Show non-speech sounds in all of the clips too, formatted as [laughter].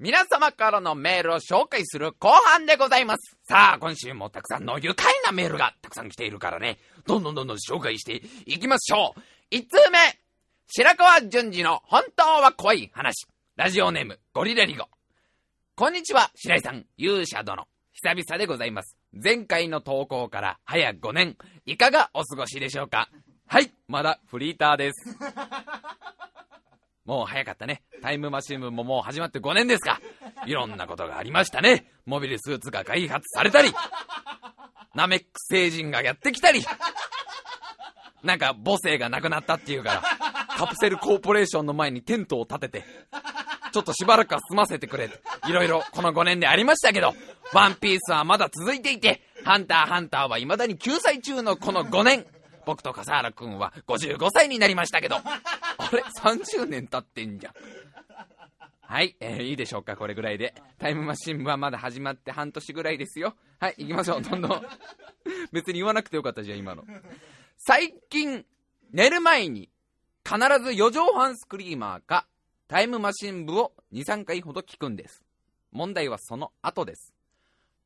皆様からのメールを紹介する後半でございます。さあ、今週もたくさんの愉快なメールがたくさん来ているからね、どんどんどんどん紹介していきましょう。1通目、白川淳二の本当は怖い話。ラジオネーム、ゴリラリゴ。こんにちは、白井さん、勇者殿。久々でございます。前回の投稿から早5年、いかがお過ごしでしょうか？はい、まだフリーターです。もう早かったね。タイムマシン部ももう始まって5年ですか。いろんなことがありましたね。モビルスーツが開発されたり、ナメック星人がやってきたり、なんか母性がなくなったっていうから、カプセルコーポレーションの前にテントを建てて、ちょっとしばらくは済ませてくれ。いろいろこの5年でありましたけど、ワンピースはまだ続いていて、ハンターハンターは未だに救済中のこの5年。僕と笠原くんは55歳になりましたけど、あれ ?30 年経ってんじゃん。はい、えー、いいでしょうか、これぐらいで。タイムマシン部はまだ始まって半年ぐらいですよ。はい、行きましょう、どんどん。別に言わなくてよかったじゃん、今の。最近、寝る前に、必ず4畳半スクリーマーか、タイムマシン部を2、3回ほど聞くんです。問題はその後です。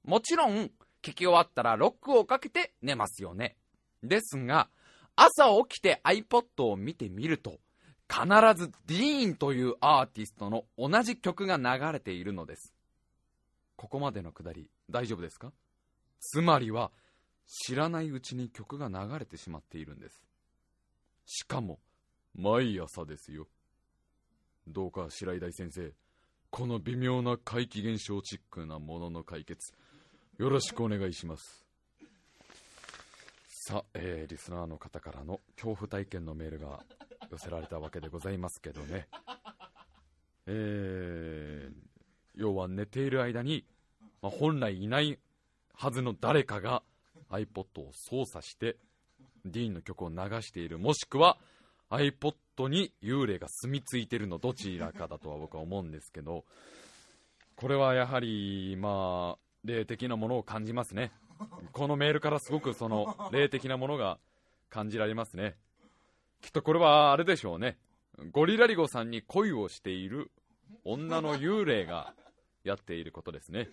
もちろん、聞き終わったらロックをかけて寝ますよね。ですが、朝起きて iPod を見てみると、必ずディーンというアーティストの同じ曲が流れているのです。ここまでのくだり、大丈夫ですか？つまりは、知らないうちに曲が流れてしまっているんです。しかも、毎朝ですよ。どうか白井大先生、この微妙な怪奇現象チックなものの解決、よろしくお願いします。さあ、えーリスナーの方からの恐怖体験のメールが寄せられたわけでございますけどね。えー要は寝ている間に、まあ、本来いないはずの誰かが iPod を操作して、ディーンの曲を流している、もしくは iPod に幽霊が住み着いてるのどちらかだとは僕は思うんですけど、これはやはり、まあ、霊的なものを感じますね。このメールからすごくその霊的なものが感じられますね。きっとこれはあれでしょうね。ゴリラリゴさんに恋をしている女の幽霊がやっていることですね。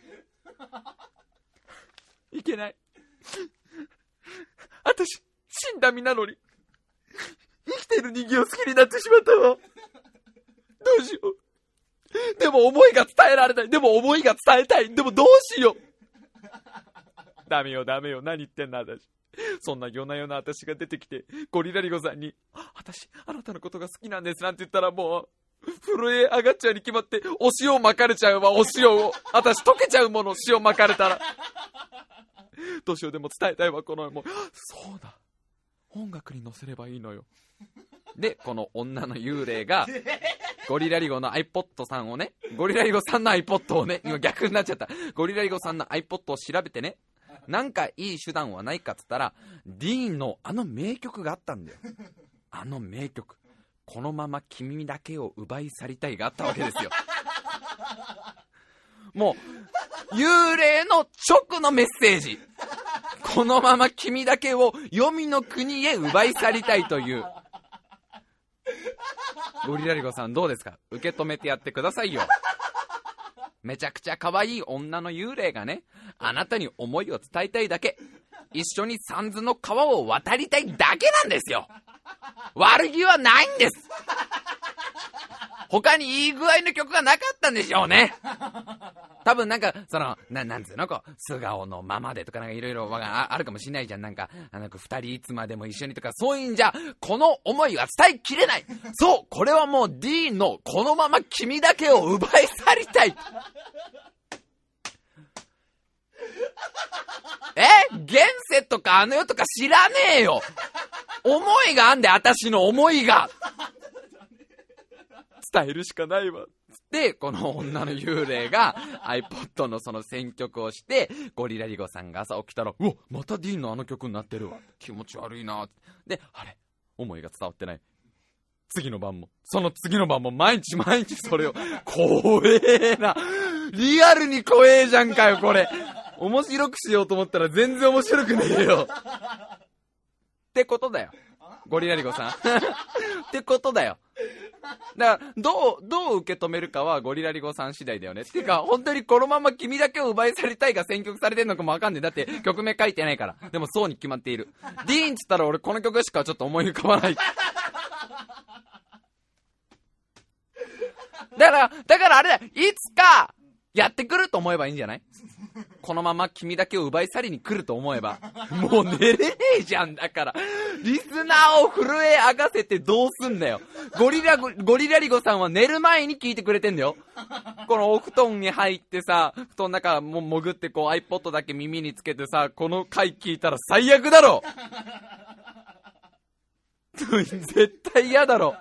[laughs] いけない。[laughs] 私、死んだ身なのに、生きてる人間を好きになってしまったわ。どうしよう。でも思いが伝えられない。でも思いが伝えたい。でもどうしよう。ダメよ、ダメよ。何言ってんだ、私。そんな夜な夜な私が出てきて、ゴリラリゴさんに、私、あなたのことが好きなんですなんて言ったらもう、震え上がっちゃうに決まって、お塩巻かれちゃうわ、お塩を。私溶けちゃうもの、塩巻かれたら。どうしよう、でも伝えたいわ、この、もう、そうだ。音楽に乗せればいいのよ。で、この女の幽霊が、ゴリラリゴの iPod さんをね、ゴリラリゴさんの iPod をね、今逆になっちゃった。ゴリラリゴさんの iPod を調べてね、なんかいい手段はないかっつったら、ディーンのあの名曲があったんだよ。あの名曲。このまま君だけを奪い去りたいがあったわけですよ。もう、幽霊の直のメッセージ。このまま君だけを黄泉の国へ奪い去りたいという。ゴリラリゴさんどうですか？受け止めてやってくださいよ。めちゃくちゃ可愛い女の幽霊がね、あなたに思いを伝えたいだけ。一緒に三途の川を渡りたいだけなんですよ。悪気はないんです。他にいい具合の曲がなかったんでしょうね。多分なんか、その、ななんつうの、こう、素顔のままでとかなんかいろいろあるかもしんないじゃん。なんか、あなんか二人いつまでも一緒にとか、そういうんじゃ、この思いは伝えきれない。そう、これはもうディーンのこのまま君だけを奪い去りたい。え？現世とかあの世とか知らねえよ思いがあんで、私の思いが伝えるしかないわ。つって、この女の幽霊が [laughs] iPod のその選曲をして、ゴリラリゴさんが朝起きたら、うわ、またディーンのあの曲になってるわ。気持ち悪いな。で、あれ思いが伝わってない。次の晩も、その次の晩も毎日毎日それを、怖えな。リアルに怖えじゃんかよ、これ。面白くしようと思ったら全然面白くねえよ。ってことだよ。ゴリラリゴさん。[laughs] ってことだよ。だから、どう、どう受け止めるかはゴリラリゴさん次第だよね。っていうか、本当にこのまま君だけを奪い去りたいが選曲されてんのかもわかんねえ。だって曲名書いてないから。[laughs] でもそうに決まっている。ディーンっつったら俺この曲しかちょっと思い浮かばない。だから、だからあれだよ。いつか、やってくると思えばいいんじゃない？このまま君だけを奪い去りに来ると思えば。もう寝れねえじゃん、だから。リスナーを震え上がせてどうすんだよ。ゴリラ、ゴリラリゴさんは寝る前に聞いてくれてんだよ。このお布団に入ってさ、布団の中も潜ってこう iPod だけ耳につけてさ、この回聞いたら最悪だろ [laughs] 絶対嫌だろ。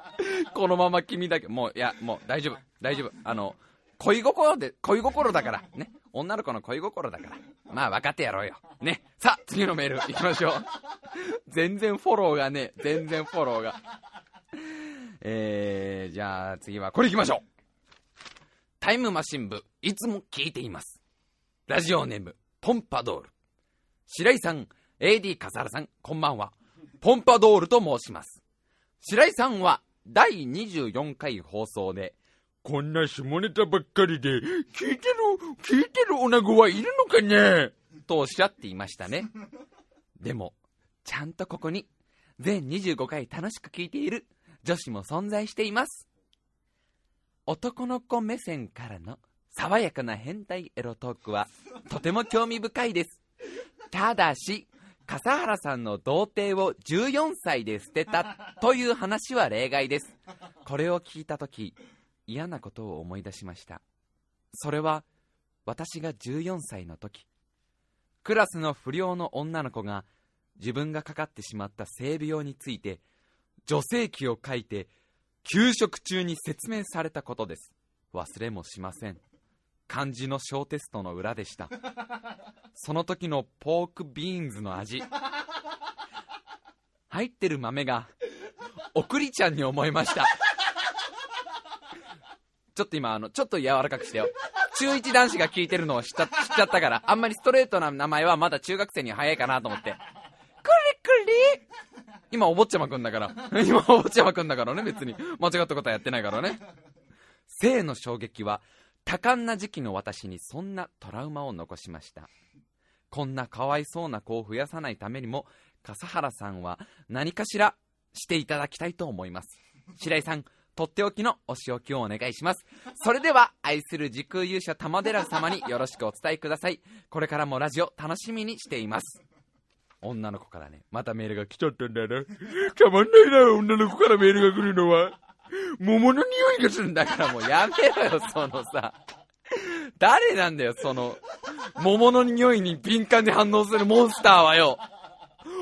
このまま君だけ。もう、いや、もう大丈夫。大丈夫。あの、恋心で、恋心だから。ね。女の子の恋心だから。まあ分かってやろうよ。ね。さあ、次のメール行きましょう。[laughs] 全然フォローがね、全然フォローが。えー、じゃあ次はこれ行きましょう。タイムマシン部、いつも聞いています。ラジオネーム、ポンパドール。白井さん、AD 笠原さん、こんばんは。ポンパドールと申します。白井さんは第24回放送で、こんな下ネタばっかりで、聞いてる、聞いてる女子はいるのかね？とおっしゃっていましたね。でも、ちゃんとここに、全25回楽しく聞いている女子も存在しています。男の子目線からの爽やかな変態エロトークは、とても興味深いです。ただし、笠原さんの童貞を14歳で捨てたという話は例外です。これを聞いたとき、嫌なことを思い出しました。それは私が14歳の時。クラスの不良の女の子が自分がかかってしまった性病について女性器を書いて給食中に説明されたことです。忘れもしません。漢字の小テストの裏でした。その時のポークビーンズの味。入ってる豆がおくりちゃんに思いました。ちょっと今、あの、ちょっと柔らかくしてよ。中1男子が聞いてるのを知っちゃっちゃったから、あんまりストレートな名前はまだ中学生には早いかなと思って。くりくり今、お坊ちゃまくんだから。今、お坊ちゃまくんだからね、別に。間違ったことはやってないからね。性の衝撃は、多感な時期の私にそんなトラウマを残しました。こんなかわいそうな子を増やさないためにも、笠原さんは何かしらしていただきたいと思います。白井さん、とっておきのお仕置きをお願いします。それでは、愛する時空勇者玉寺様によろしくお伝えください。これからもラジオ楽しみにしています。女の子からね、またメールが来ちゃったんだよな。たまんないな、女の子からメールが来るのは。桃の匂いがするんだからもうやめろよ、そのさ。誰なんだよ、その、桃の匂いに敏感に反応するモンスターはよ。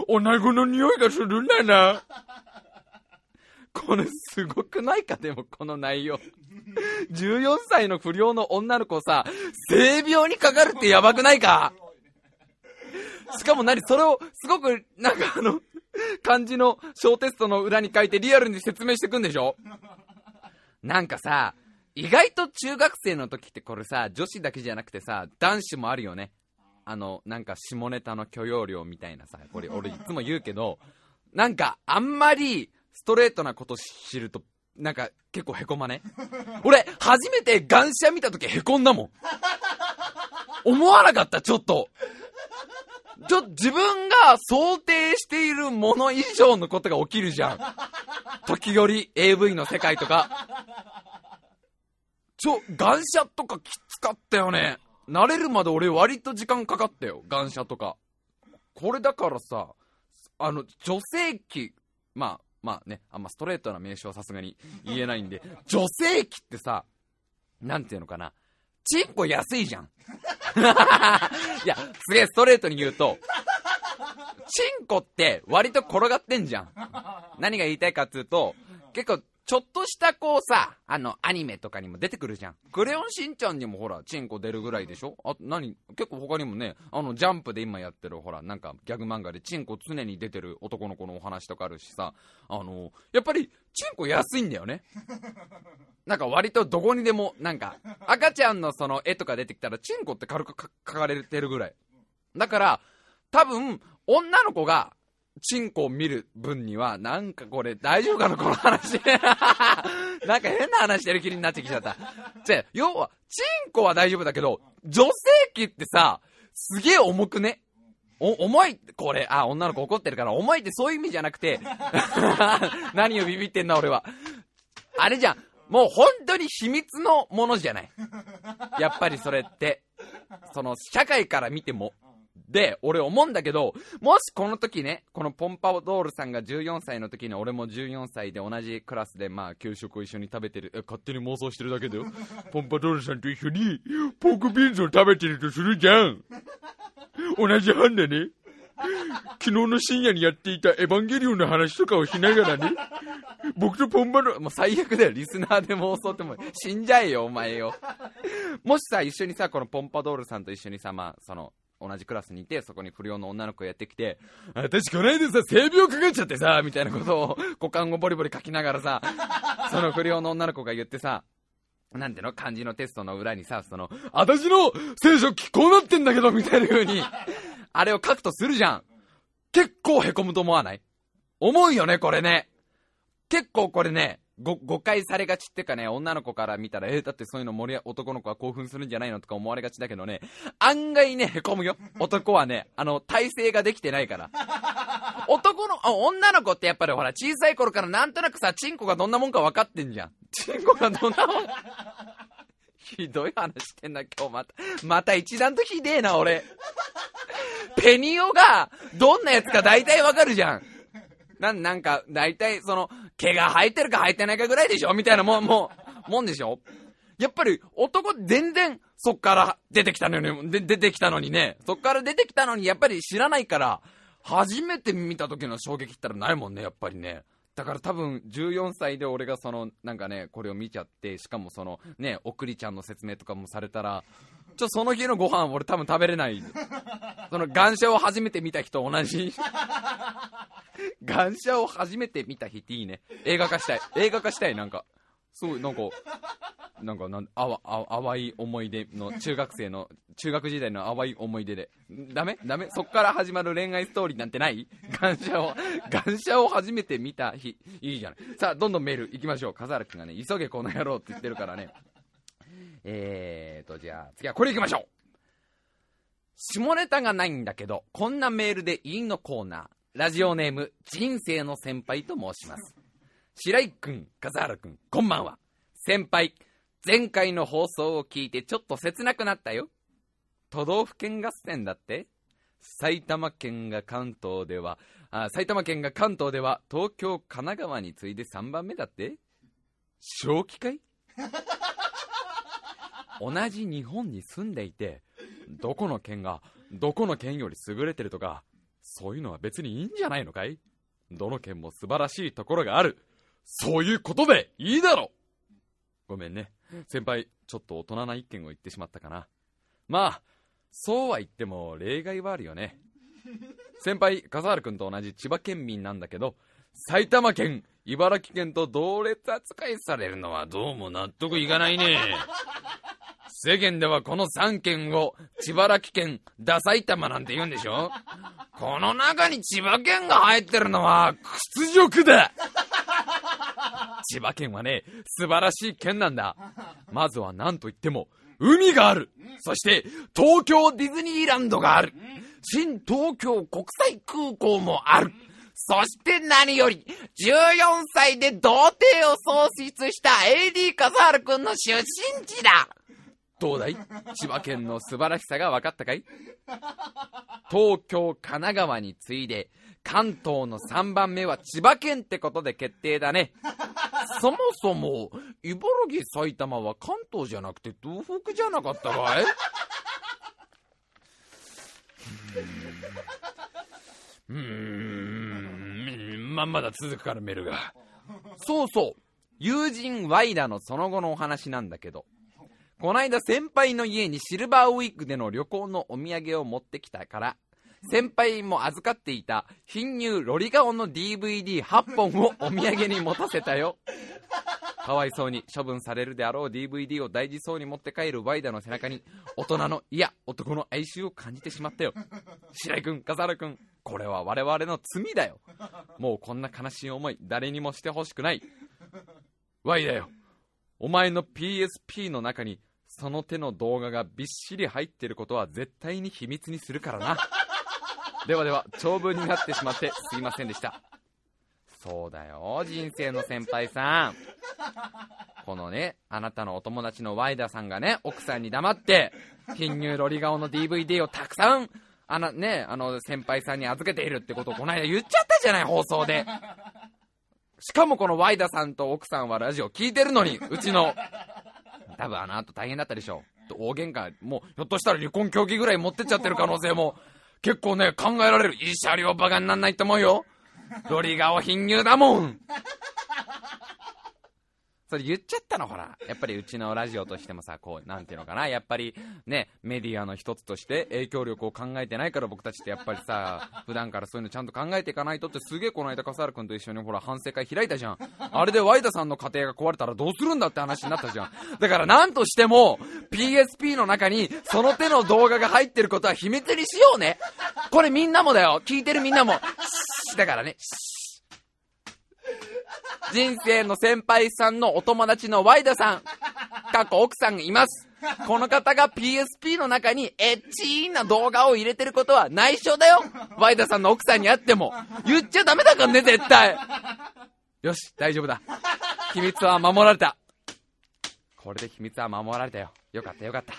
女子の匂いがするんだな。これすごくないか？でもこの内容。14歳の不良の女の子さ、性病にかかるってやばくないか？しかも何それをすごくなんかあの、漢字の小テストの裏に書いてリアルに説明してくんでしょ？なんかさ、意外と中学生の時ってこれさ、女子だけじゃなくてさ、男子もあるよね。あの、なんか下ネタの許容量みたいなさ、これ俺いつも言うけど、なんかあんまりストレートなこと知ると、なんか結構へこまね？[laughs] 俺、初めてガンシャ見た時へこんだもん。思わなかった、ちょっと。ちょ、自分が想定しているもの以上のことが起きるじゃん。時折 AV の世界とか。ちょ、ガンシャとかきつかったよね。慣れるまで俺割と時間かかったよ。ガンシャとか。これだからさ、あの、女性器、まあ、まあね、あんまストレートな名称はさすがに言えないんで、[laughs] 女性器ってさ、なんていうのかな、チンコ安いじゃん。[laughs] いや、すげえストレートに言うと、チンコって割と転がってんじゃん。何が言いたいかっていうと、結構ちょっとしたこうさ、あの、アニメとかにも出てくるじゃん。クレヨンしんちゃんにもほら、チンコ出るぐらいでしょ？あ、何？結構他にもね、あの、ジャンプで今やってるほら、なんかギャグ漫画でチンコ常に出てる男の子のお話とかあるしさ、あの、やっぱり、チンコ安いんだよね。[laughs] なんか割とどこにでも、なんか、赤ちゃんのその絵とか出てきたら、チンコって軽く書かれてるぐらい。だから、多分、女の子が、チンコを見る分には、なんかこれ大丈夫かなこの話。[laughs] なんか変な話してる気になってきちゃった。じゃ、要は、チンコは大丈夫だけど、女性器ってさ、すげえ重くね？お、重いこれ、あ、女の子怒ってるから、重いってそういう意味じゃなくて、[laughs] 何をビビってんだ俺は。あれじゃん、もう本当に秘密のものじゃない。やっぱりそれって。その、社会から見ても。で、俺思うんだけど、もしこの時ね、このポンパドールさんが14歳の時に俺も14歳で同じクラスでまあ給食を一緒に食べてる、え、勝手に妄想してるだけだよ。[laughs] ポンパドールさんと一緒にポークビーンズを食べてるとするじゃん。同じ班だね。昨日の深夜にやっていたエヴァンゲリオンの話とかをしながらね、僕とポンバの、もう最悪だよ、リスナーで妄想っても死んじゃえよ、お前よ。もしさ、一緒にさ、このポンパドールさんと一緒にさ、まあ、その、同じクラスにいて、そこに不良の女の子がやってきて、私こないださ、性病かかっちゃってさ、みたいなことを股間をボリボリ書きながらさ、その不良の女の子が言ってさ、なんていうの？漢字のテストの裏にさ、その、私の聖書こうなってんだけどみたいな風に、あれを書くとするじゃん。結構凹むと思わない？思うよね、これね。結構これね、誤解されがちっていうかね、女の子から見たら、えー、だってそういうの盛り男の子は興奮するんじゃないのとか思われがちだけどね、案外ね、凹むよ。男はね、あの、体勢ができてないから。男の、女の子ってやっぱりほら、小さい頃からなんとなくさ、チンコがどんなもんか分かってんじゃん。チンコがどんなもんひどい話してんな、今日また。また一段とひでえな、俺。ペニオが、どんなやつか大体わかるじゃん。なん、なんか、大体、その、毛が生えてるか生えてないかぐらいでしょ？みたいなもん、もう、もんでしょ？やっぱり、男全然、そっから出てきたのに、で、出てきたのにね、そっから出てきたのに、やっぱり知らないから、初めて見た時の衝撃ったらないもんね、やっぱりね。だから多分14歳で俺がそのなんかねこれを見ちゃってしかもそのね送りちゃんの説明とかもされたらちょその日のご飯俺多分食べれない。その願書を初めて見た人同じ。[laughs] 願書を初めて見た日っていいね。映画化したい。映画化したいなんか。すごいなんかなんかなんあわあ淡い思い出の中学生の中学時代の淡い思い出で。ダメ？ダメ？そっから始まる恋愛ストーリーなんてない？感謝を感謝を初めて見た日。いいじゃない。さあどんどんメールいきましょう。笠原君がね急げこの野郎って言ってるからねえーとじゃあ次はこれいきましょう。下ネタがないんだけどこんなメールでいいのコーナー。ラジオネーム人生の先輩と申します。白井君笠原君こんばんは。先輩前回の放送を聞いてちょっと切なくなったよ。都道府県合戦だって。埼玉県が関東では、あ埼玉県が関東では東京、神奈川に次いで3番目だって。正気かい？同じ日本に住んでいて、どこの県がどこの県より優れてるとか、そういうのは別にいいんじゃないのかい？どの県も素晴らしいところがある。そういうことでいいだろごめんね。先輩、ちょっと大人な意見を言ってしまったかな。まあ、そうは言っても例外はあるよね。先輩、笠原君と同じ千葉県民なんだけど、埼玉県、茨城県と同列扱いされるのはどうも納得いかないね。世間ではこの3県を千葉県、県、ダ埼玉なんて言うんでしょ？この中に千葉県が入ってるのは屈辱だ千葉県はね、素晴らしい県なんだ。まずは何と言っても、海がある。そして、東京ディズニーランドがある。新東京国際空港もある。そして何より、14歳で童貞を創出した AD 笠原くんの出身地だどうだい？千葉県の素晴らしさが分かったかい？東京、神奈川に次いで、関東の3番目は千葉県ってことで決定だね。そもそも、茨城、埼玉は関東じゃなくて東北じゃなかったかい？うーん、ま、まだ続くからメールが。そうそう、友人ワイダのその後のお話なんだけど、こないだ先輩の家にシルバーウィークでの旅行のお土産を持ってきたから、先輩も預かっていた貧乳ロリ顔の DVD8 本をお土産に持たせたよ。かわいそうに処分されるであろう DVD を大事そうに持って帰るワイダの背中に大人のいや男の哀愁を感じてしまったよ白井君笠原君これは我々の罪だよ。もうこんな悲しい思い、誰にもしてほしくない。Y だよ。お前の PSP の中に、その手の動画がびっしり入ってることは絶対に秘密にするからな。[laughs] ではでは、長文になってしまってすいませんでした。そうだよ、人生の先輩さん。このね、あなたのお友達のワイダさんがね、奥さんに黙って、貧乳ロリ顔の DVD をたくさん、あのね、あの先輩さんに預けているってことをこの間言っちゃったじゃない、放送で。しかもこのワイダさんと奥さんはラジオ聞いてるのに、うちの。多分あの後大変だったでしょう。大喧嘩、もうひょっとしたら離婚協議ぐらい持ってっちゃってる可能性も結構ね、考えられる。いい車両バカになんないと思うよ。ロリ顔貧乳だもん。それ言っちゃったのほら。やっぱりうちのラジオとしてもさ、こう、なんていうのかな？やっぱりね、メディアの一つとして影響力を考えてないから僕たちってやっぱりさ、普段からそういうのちゃんと考えていかないとってすげえこの間笠原君と一緒にほら反省会開いたじゃん。あれでワイダさんの家庭が壊れたらどうするんだって話になったじゃん。だからなんとしても PSP の中にその手の動画が入ってることは秘密にしようね。これみんなもだよ。聞いてるみんなも。だからね。[laughs] 人生の先輩さんのお友達のワイダさん、過去奥さんがいます。この方が PSP の中にエッチーな動画を入れてることは内緒だよ。ワイダさんの奥さんに会っても。言っちゃダメだからね、絶対。よし、大丈夫だ。秘密は守られた。これで秘密は守られたよ。よかったよかった。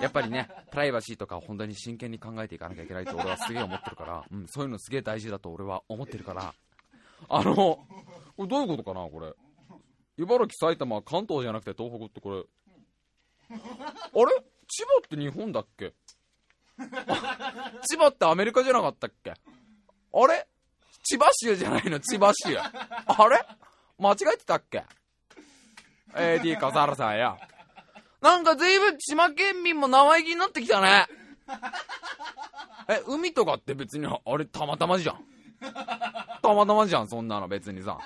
やっぱりね、プライバシーとかを本当に真剣に考えていかなきゃいけないと俺はすげえ思ってるから、うん、そういうのすげえ大事だと俺は思ってるから、あの、これどういうことかな、これ。茨城、埼玉、関東じゃなくて東北ってこれ。あれ？千葉って日本だっけ？千葉ってアメリカじゃなかったっけ？あれ？千葉州じゃないの？千葉州。あれ？間違えてたっけ ?AD 笠原さんや。なんか随分千葉県民も生意気になってきたね。え、海とかって別にあれたまたまじゃん。[laughs] たまたまじゃん、そんなの別にさ。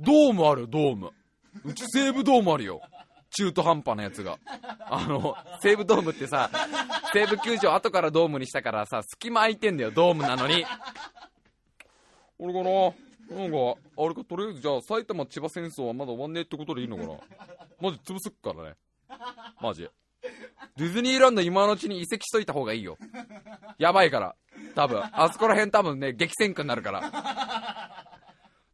ドームあるドーム。うち西武ドームあるよ。中途半端なやつが。あの、西武ドームってさ、西武球場後からドームにしたからさ、隙間空いてんだよ、ドームなのに。俺かな？なんか、あれか、とりあえずじゃあ、埼玉千葉戦争はまだ終わんねえってことでいいのかな？マジ潰すっからね。マジ。[laughs] ディズニーランド今のうちに移籍しといた方がいいよ。やばいから。多分。あそこら辺多分ね、激戦区になるから。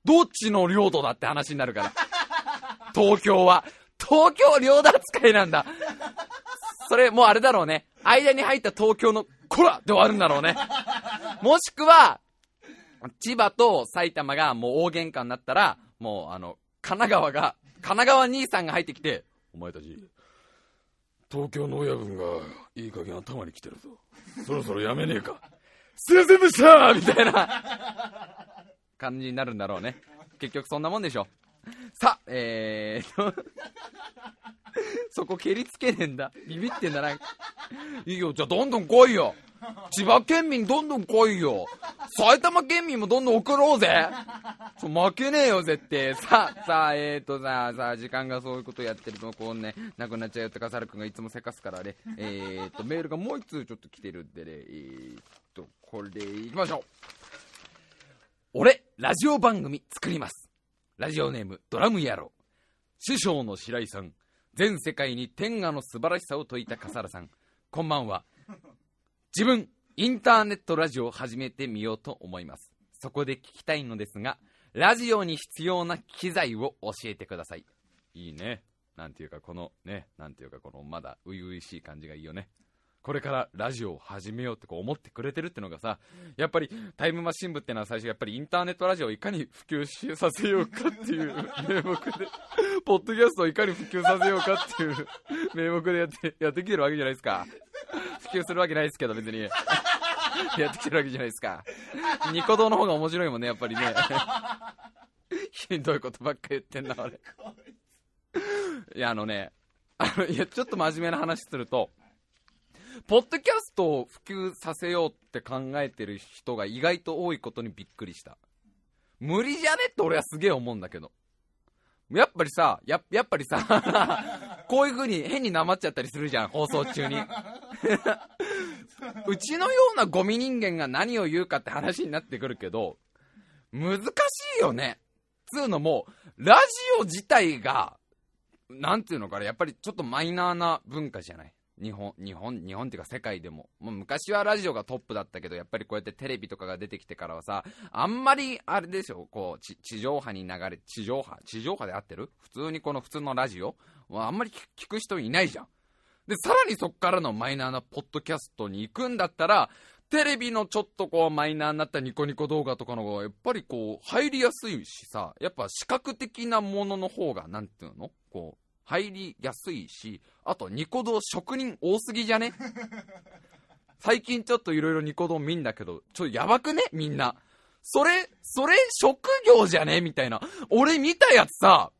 どっちの領土だって話になるから。東京は。東京領土扱いなんだ。それ、もうあれだろうね。間に入った東京の、こらで終わるんだろうね。もしくは、千葉と埼玉がもう大喧嘩になったら、もうあの、神奈川が、神奈川兄さんが入ってきて、お前たち、東京の親分がいい加減頭に来てるぞ。そろそろやめねえか。すいませんでしたみたいな感じになるんだろうね。結局そんなもんでしょ。さあ、えーとそこ蹴りつけねえんだ。ビビってんだな。いいよ、じゃあどんどん来いよ。千葉県民どんどん来いよ。埼玉県民もどんどん送ろうぜ。ちょ負けねえよ、絶対。さあ、さあ、えーとさあ、さあ、時間がそういうことやってると、こうね、なくなっちゃうよって笠原君がいつもせかすからね、えーと、メールがもう一通ちょっと来てるんでね、えーと、これでいきましょう。俺、ラジオ番組作ります。ラジオネーム、ドラム野郎。師匠の白井さん。全世界に天下の素晴らしさを説いた笠原さん。こんばんは。自分、インターネットラジオを始めてみようと思います。そこで聞きたいのですが、ラジオに必要な機材を教えてください。いいね。なんていうか、このね、なんていうか、このまだ初々しい感じがいいよね。これからラジオを始めようってこう思ってくれてるってのがさ、やっぱりタイムマシン部ってのは最初やっぱりインターネットラジオをいかに普及させようかっていう名目で、[laughs] ポッドキャストをいかに普及させようかっていう名目でやって、やってきてるわけじゃないですか。普及するわけないですけど別に。やってきてるわけじゃないですか。ニコ動の方が面白いもんね、やっぱりね。ひどいことばっか言ってんな、俺。いや、あのね、あの、いや、ちょっと真面目な話すると、ポッドキャストを普及させようって考えてる人が意外と多いことにびっくりした。無理じゃねって俺はすげえ思うんだけど。やっぱりさ、や、やっぱりさ、[laughs] こういう風に変になまっちゃったりするじゃん、放送中に。[laughs] うちのようなゴミ人間が何を言うかって話になってくるけど、難しいよね。つうのも、ラジオ自体が、なんていうのかな、やっぱりちょっとマイナーな文化じゃない？日本、日本、日本っていうか世界でも。もう昔はラジオがトップだったけど、やっぱりこうやってテレビとかが出てきてからはさ、あんまり、あれでしょ、こう、地上波に流れ、地上波地上波で合ってる？普通にこの普通のラジオ？はあんまり聞く人いないじゃん。で、さらにそっからのマイナーなポッドキャストに行くんだったら、テレビのちょっとこうマイナーになったニコニコ動画とかの方がやっぱりこう入りやすいしさ、やっぱ視覚的なものの方が、なんていうの？こう、入りやすいし、あとニコ動職人多すぎじゃね？[laughs] 最近ちょっといろいろニコ動見んだけど、ちょっとやばくね？みんな。それ、それ職業じゃね？みたいな。俺見たやつさ、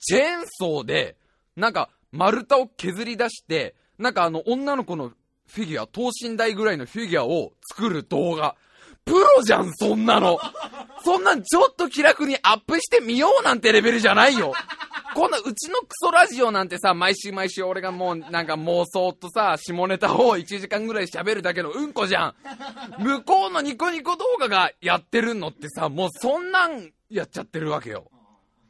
チェーンソーで、なんか丸太を削り出して、なんかあの女の子のフィギュア、等身大ぐらいのフィギュアを作る動画。プロじゃん、そんなの。そんなんちょっと気楽にアップしてみようなんてレベルじゃないよ。こんな、うちのクソラジオなんてさ、毎週毎週俺がもうなんか妄想とさ、下ネタを1時間ぐらい喋るだけのうんこじゃん。向こうのニコニコ動画がやってるのってさ、もうそんなんやっちゃってるわけよ。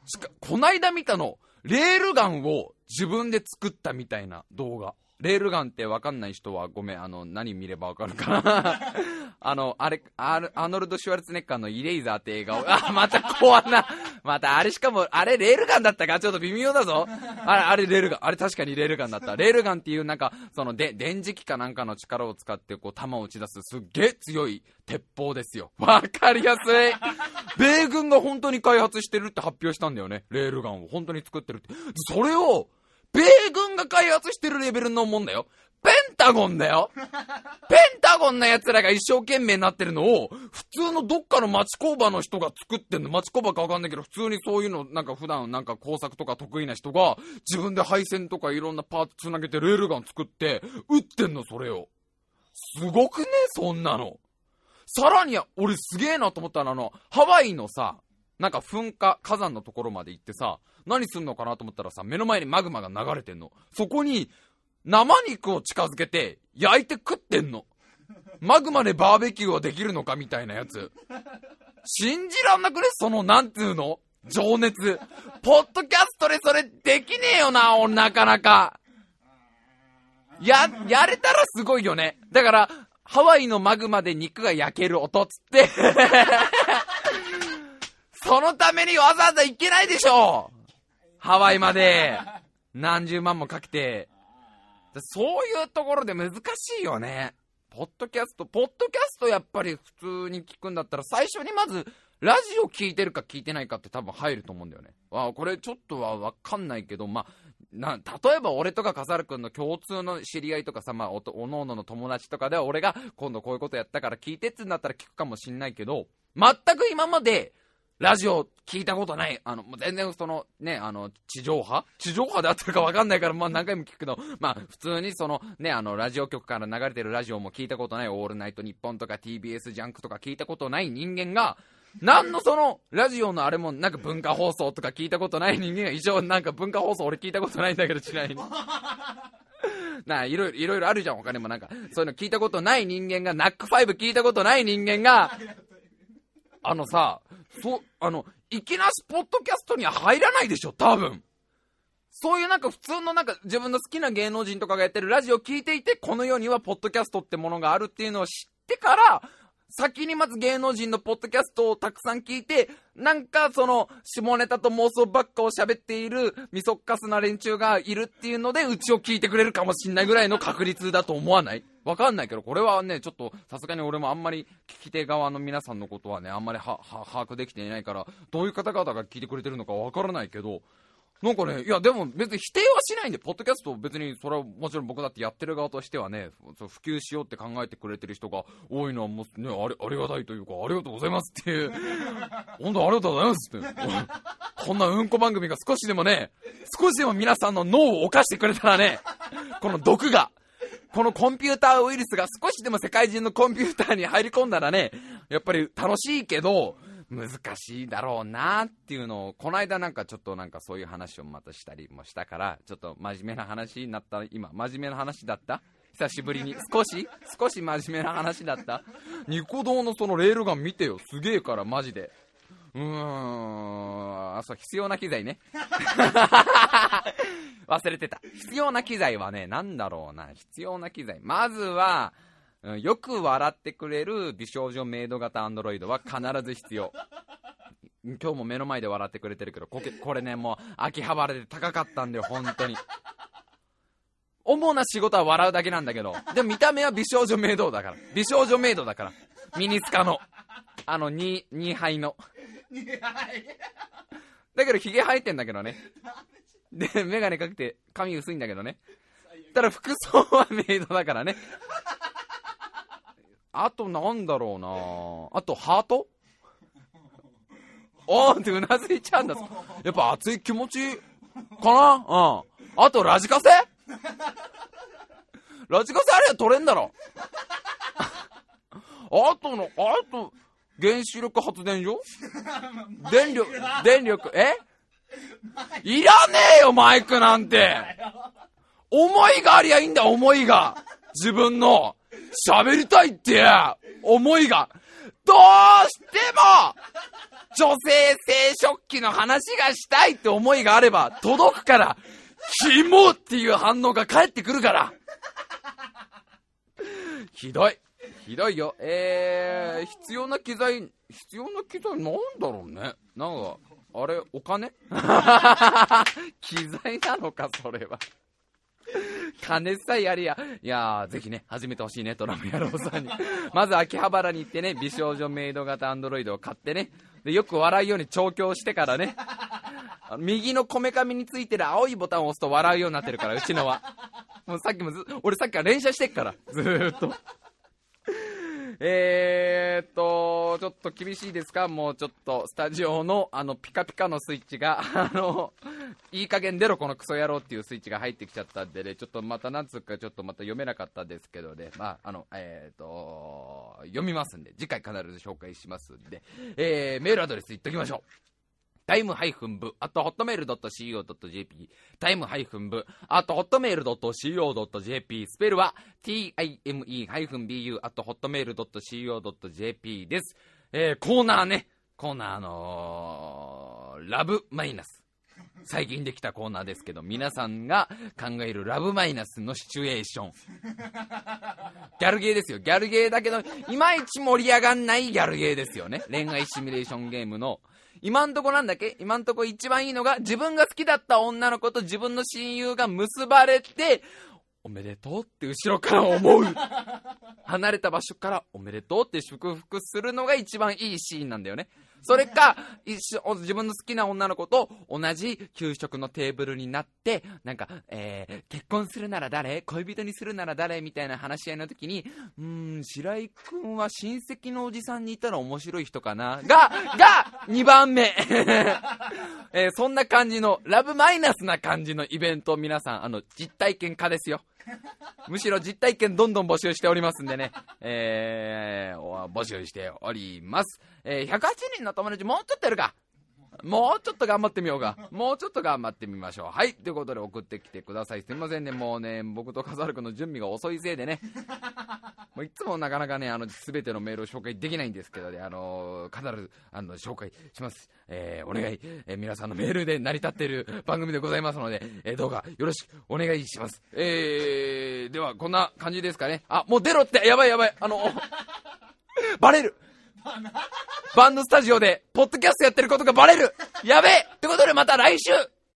しか、こないだ見たの、レールガンを自分で作ったみたいな動画。レールガンってわかんない人はごめん、あの、何見ればわかるかな [laughs] あの、あれ、アーノルド・シュワルツネッカーのイレイザーって映画を、あ、また怖な。また、あれしかも、あれレールガンだったかちょっと微妙だぞ。あれ、あれレールガン。あれ確かにレールガンだった。レールガンっていうなんか、その、で、電磁気かなんかの力を使って、こう、弾を打ち出す、すっげえ強い鉄砲ですよ。わかりやすい。米軍が本当に開発してるって発表したんだよね。レールガンを本当に作ってるって。それを、米軍が開発してるレベルのもんだよ。ペンタゴンだよペンタゴンな奴らが一生懸命になってるのを、普通のどっかの町工場の人が作ってんの。町工場かわかんないけど、普通にそういうの、なんか普段なんか工作とか得意な人が、自分で配線とかいろんなパーツ繋げてレールガン作って、撃ってんの、それを。すごくねそんなの。さらに、俺すげえなと思ったのあの、ハワイのさ、なんか噴火、火山のところまで行ってさ、何すんのかなと思ったらさ、目の前にマグマが流れてんの。そこに、生肉を近づけて、焼いて食ってんの。マグマでバーベキューはできるのかみたいなやつ。信じらんなくね？その、なんつうの？情熱。ポッドキャストでそれできねえよな、俺なかなか。や、やれたらすごいよね。だから、ハワイのマグマで肉が焼ける音っつってそのためにわざわざ行けないでしょハワイまで。何十万もかけて。そういうところで難しいよね。ポッドキャスト、ポッドキャストやっぱり普通に聞くんだったら最初にまずラジオ聞いてるか聞いてないかって多分入ると思うんだよね。あこれちょっとはわかんないけど、まあ、な、例えば俺とか笠原くんの共通の知り合いとかさ、まあ、おおのおのの友達とかでは俺が今度こういうことやったから聞いてってんだったら聞くかもしんないけど、全く今までラジオ聞いたことない。あの、全然その、ね、あの、地上波？地上波であってるかわかんないから、まあ何回も聞くけど、まあ普通にその、ね、あの、ラジオ局から流れてるラジオも聞いたことない、オールナイトニッポンとか TBS ジャンクとか聞いたことない人間が、なんのその、ラジオのあれもなんか文化放送とか聞いたことない人間が、一応なんか文化放送俺聞いたことないんだけど、ちなみに。[laughs] なあ、いろいろ、いろいろあるじゃん、他にもなんか。そういうの聞いたことない人間が、ナックファイブ聞いたことない人間が、あのさ、そ、あの、いきなしポッドキャストには入らないでしょ、多分。そういうなんか普通のなんか自分の好きな芸能人とかがやってるラジオを聞いていて、この世にはポッドキャストってものがあるっていうのを知ってから、先にまず芸能人のポッドキャストをたくさん聞いて、なんかその、下ネタと妄想ばっかを喋っている、みそっかすな連中がいるっていうので、うちを聞いてくれるかもしんないぐらいの確率だと思わない？わかんないけど、これはね、ちょっと、さすがに俺もあんまり聞き手側の皆さんのことはね、あんまりは、は、把握できていないから、どういう方々が聞いてくれてるのかわからないけど、なんかね、いや、でも別に否定はしないんで、ポッドキャスト別に、それはもちろん僕だってやってる側としてはね、普及しようって考えてくれてる人が多いのはもうね、ありありがたいというか、ありがとうございますっていう、[laughs] 本当ありがとうございますって。こんなうんこ番組が少しでもね、少しでも皆さんの脳を犯してくれたらね、この毒が、このコンピューターウイルスが少しでも世界中のコンピューターに入り込んだらね、やっぱり楽しいけど、難しいだろうなっていうのを、この間なんかちょっとなんかそういう話をまたしたりもしたから、ちょっと真面目な話になった、今、真面目な話だった？久しぶりに。少し [laughs] 少し真面目な話だった？ニコ動のそのレールガン見てよ。すげえから、マジで。うーん、あ、そう、必要な機材ね。[laughs] 忘れてた。必要な機材はね、なんだろうな。必要な機材。まずは、うんよく笑ってくれる美少女メイド型アンドロイドは必ず必要。[laughs] 今日も目の前で笑ってくれてるけど、こけこれね、もう秋葉原で高かったんだよ、本当に。主な仕事は笑うだけなんだけど、でも見た目は美少女メイドだから。美少女メイドだから。ミニスカの。あの、2、2杯の。だけど、ヒゲ生えてんだけどね。で、メガネかけて髪薄いんだけどね。ただ服装はメイドだからね。あとなんだろうなあとハート？[laughs] おーってうなずいちゃうんだ。やっぱ熱い気持ちかな？うん。あとラジカセ？[laughs] ラジカセあれは取れんだろ。[laughs] あとの、あと、原子力発電所？電力、電力、え？いらねえよ、マイクなんて。思いがありゃいいんだ、思いが。自分の、喋りたいって、思いが。どうしても、女性生殖器の話がしたいって思いがあれば、届くから、キモっていう反応が返ってくるから。ひどい。ひどいよ。えー、必要な機材、必要な機材なんだろうね。なんか、あれ、お金？[laughs] 機材なのか、それは。[laughs] 金さえやりや。いやー、ぜひね、始めてほしいね、トラム野郎さんに。[laughs] まず秋葉原に行ってね、美少女メイド型アンドロイドを買ってね、で、よく笑うように調教してからね、右のこめかみについてる青いボタンを押すと笑うようになってるから、うちのは。もうさっきもず、俺さっきから連射してっから、ずーっと。えーっと、ちょっと厳しいですか？もうちょっと、スタジオの、あの、ピカピカのスイッチが、[laughs] あの、いい加減出ろ、このクソ野郎っていうスイッチが入ってきちゃったんでね、ちょっとまたなんつうか、ちょっとまた読めなかったですけどね、まあ、あの、えーっと、読みますんで、次回必ず紹介しますんで、えー、メールアドレス言っときましょう。タイムハイフン部、あとホットメール .co.jp、タイムハイフン部、あとホットメール .co.jp、スペルは time ハイフン bu、あとホットメール .co.jp です。えー、コーナーね、コーナーのー、ラブマイナス。最近できたコーナーですけど、皆さんが考えるラブマイナスのシチュエーション。ギャルゲーですよ。ギャルゲーだけど、いまいち盛り上がんないギャルゲーですよね。恋愛シミュレーションゲームの。今んとこなんだっけ？今んとこ一番いいのが、自分が好きだった女の子と自分の親友が結ばれて、おめでとうって後ろから思う。[laughs] 離れた場所からおめでとうって祝福するのが一番いいシーンなんだよね。それか、一緒、自分の好きな女の子と同じ給食のテーブルになって、なんか、えー、結婚するなら誰？恋人にするなら誰？みたいな話し合いの時に、うーん、白井くんは親戚のおじさんにいたら面白い人かな？が、が、2番目。[laughs] えーそんな感じの、ラブマイナスな感じのイベントを皆さん、あの、実体験化ですよ。[laughs] むしろ実体験どんどん募集しておりますんでね、えー、募集しております。えー、108人の友達もうちょっとやるか。もうちょっと頑張ってみようか。もうちょっと頑張ってみましょう。はい。ということで送ってきてください。すみませんね。もうね、僕と笠原君の準備が遅いせいでね。[laughs] もういつもなかなかね、あの、すべてのメールを紹介できないんですけどね、あの必ず、あの、紹介します。えー、お願い、えー皆さんのメールで成り立っている番組でございますので、えーどうかよろしくお願いします。えー、では、こんな感じですかね。あ、もう出ろって、やばいやばい、あの、[laughs] バレるバンドスタジオで、ポッドキャストやってることがバレる。やべえ。ってことでまた来週。